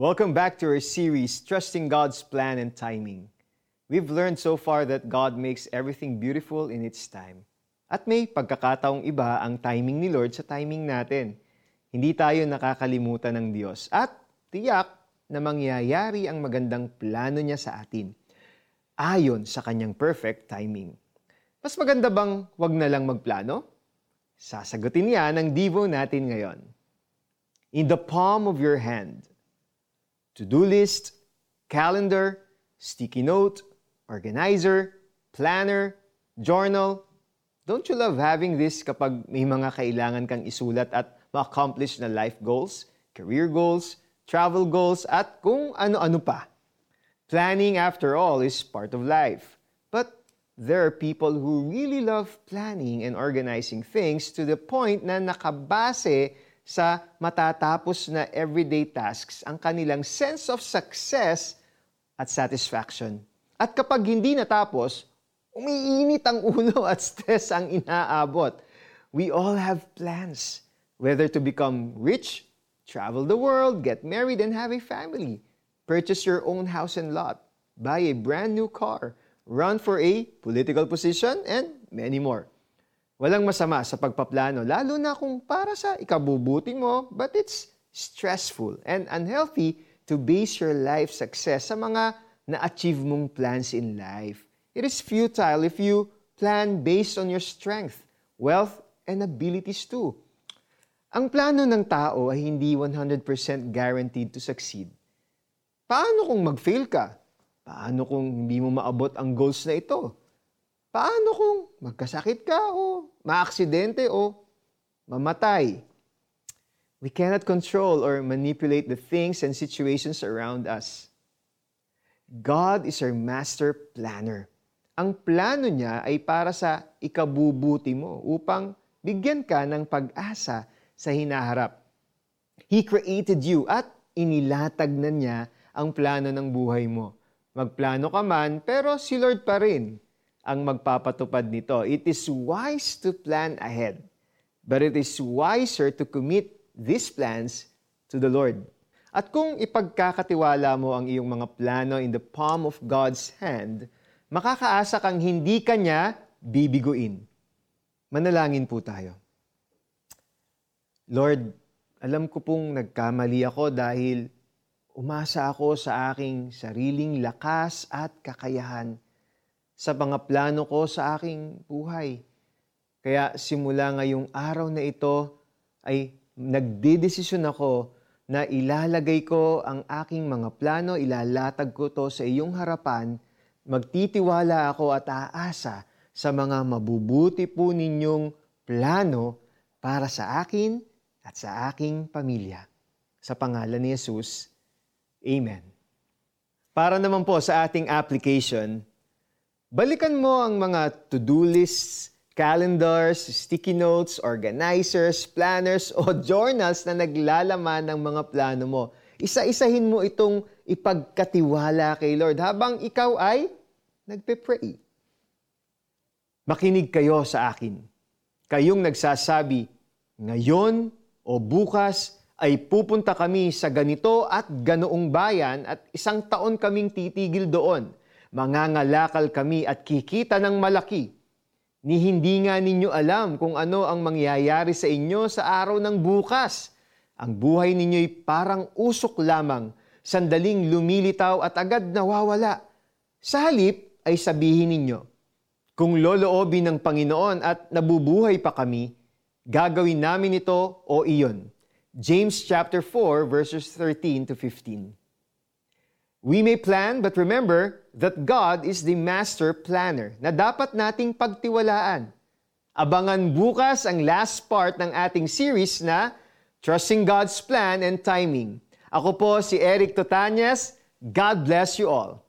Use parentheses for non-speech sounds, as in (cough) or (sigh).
Welcome back to our series, Trusting God's Plan and Timing. We've learned so far that God makes everything beautiful in its time. At may pagkakataong iba ang timing ni Lord sa timing natin. Hindi tayo nakakalimutan ng Diyos at tiyak na mangyayari ang magandang plano niya sa atin ayon sa kanyang perfect timing. Mas maganda bang wag na lang magplano? Sasagutin niya ng Devo natin ngayon. In the palm of your hand, to-do list, calendar, sticky note, organizer, planner, journal. Don't you love having this kapag may mga kailangan kang isulat at ma-accomplish na life goals, career goals, travel goals, at kung ano-ano pa? Planning, after all, is part of life. But there are people who really love planning and organizing things to the point na nakabase sa matatapos na everyday tasks ang kanilang sense of success at satisfaction. At kapag hindi natapos, umiinit ang (laughs) ulo at stress ang inaabot. We all have plans, whether to become rich, travel the world, get married, and have a family, purchase your own house and lot, buy a brand new car, run for a political position, and many more. Walang masama sa pagpaplano, lalo na kung para sa ikabubuti mo, but it's stressful and unhealthy to base your life success sa mga na-achieve mong plans in life. It is futile if you plan based on your strength, wealth, and abilities too. Ang plano ng tao ay hindi 100% guaranteed to succeed. Paano kung mag-fail ka? Paano kung hindi mo maabot ang goals na ito? Paano kung magkasakit ka o maaksidente o mamatay? We cannot control or manipulate the things and situations around us. God is our master planner. Ang plano niya ay para sa ikabubuti mo upang bigyan ka ng pag-asa sa hinaharap. He created you at inilatag na niya ang plano ng buhay mo. Magplano ka man, pero si Lord pa rin ang magpapatupad nito. It is wise to plan ahead, but it is wiser to commit these plans to the Lord. At kung ipagkakatiwala mo ang iyong mga plano in the palm of God's hand, makakaasa kang hindi kanya bibiguin. Manalangin po tayo. Lord, alam ko pong nagkamali ako dahil umasa ako sa aking sariling lakas at kakayahan sa mga plano ko sa aking buhay. Kaya simula ngayong araw na ito ay nagdedesisyon ako na ilalagay ko ang aking mga plano, ilalatag ko to sa iyong harapan, magtitiwala ako at aasa sa mga mabubuti po ninyong plano para sa akin at sa aking pamilya. Sa pangalan ni Jesus, Amen. Para naman po sa ating application, balikan mo ang mga to-do lists, calendars, sticky notes, organizers, planners (laughs) o journals na naglalaman ng mga plano mo. Isa-isahin mo itong ipagkatiwala kay Lord habang ikaw ay nagpe-pray. Makinig kayo sa akin. Kayong nagsasabi, ngayon o bukas ay pupunta kami sa ganito at ganoong bayan at isang taon kaming titigil doon. Mangangalakal kami at kikita ng malaki ni hindi nga ninyo alam kung ano ang mangyayari sa inyo sa araw ng bukas. Ang buhay ninyo'y parang usok lamang, sandaling lumilitaw at agad nawawala. Sa halip ay sabihin ninyo, kung loloobin ng Panginoon at nabubuhay pa kami, gagawin namin ito o iyon. James chapter 4 verses 13 to 15. We may plan, but remember that God is the master planner na dapat nating pagtiwalaan. Abangan bukas ang last part ng ating series na Trusting God's Plan and Timing. Ako po si Eric Totanyas. God bless you all.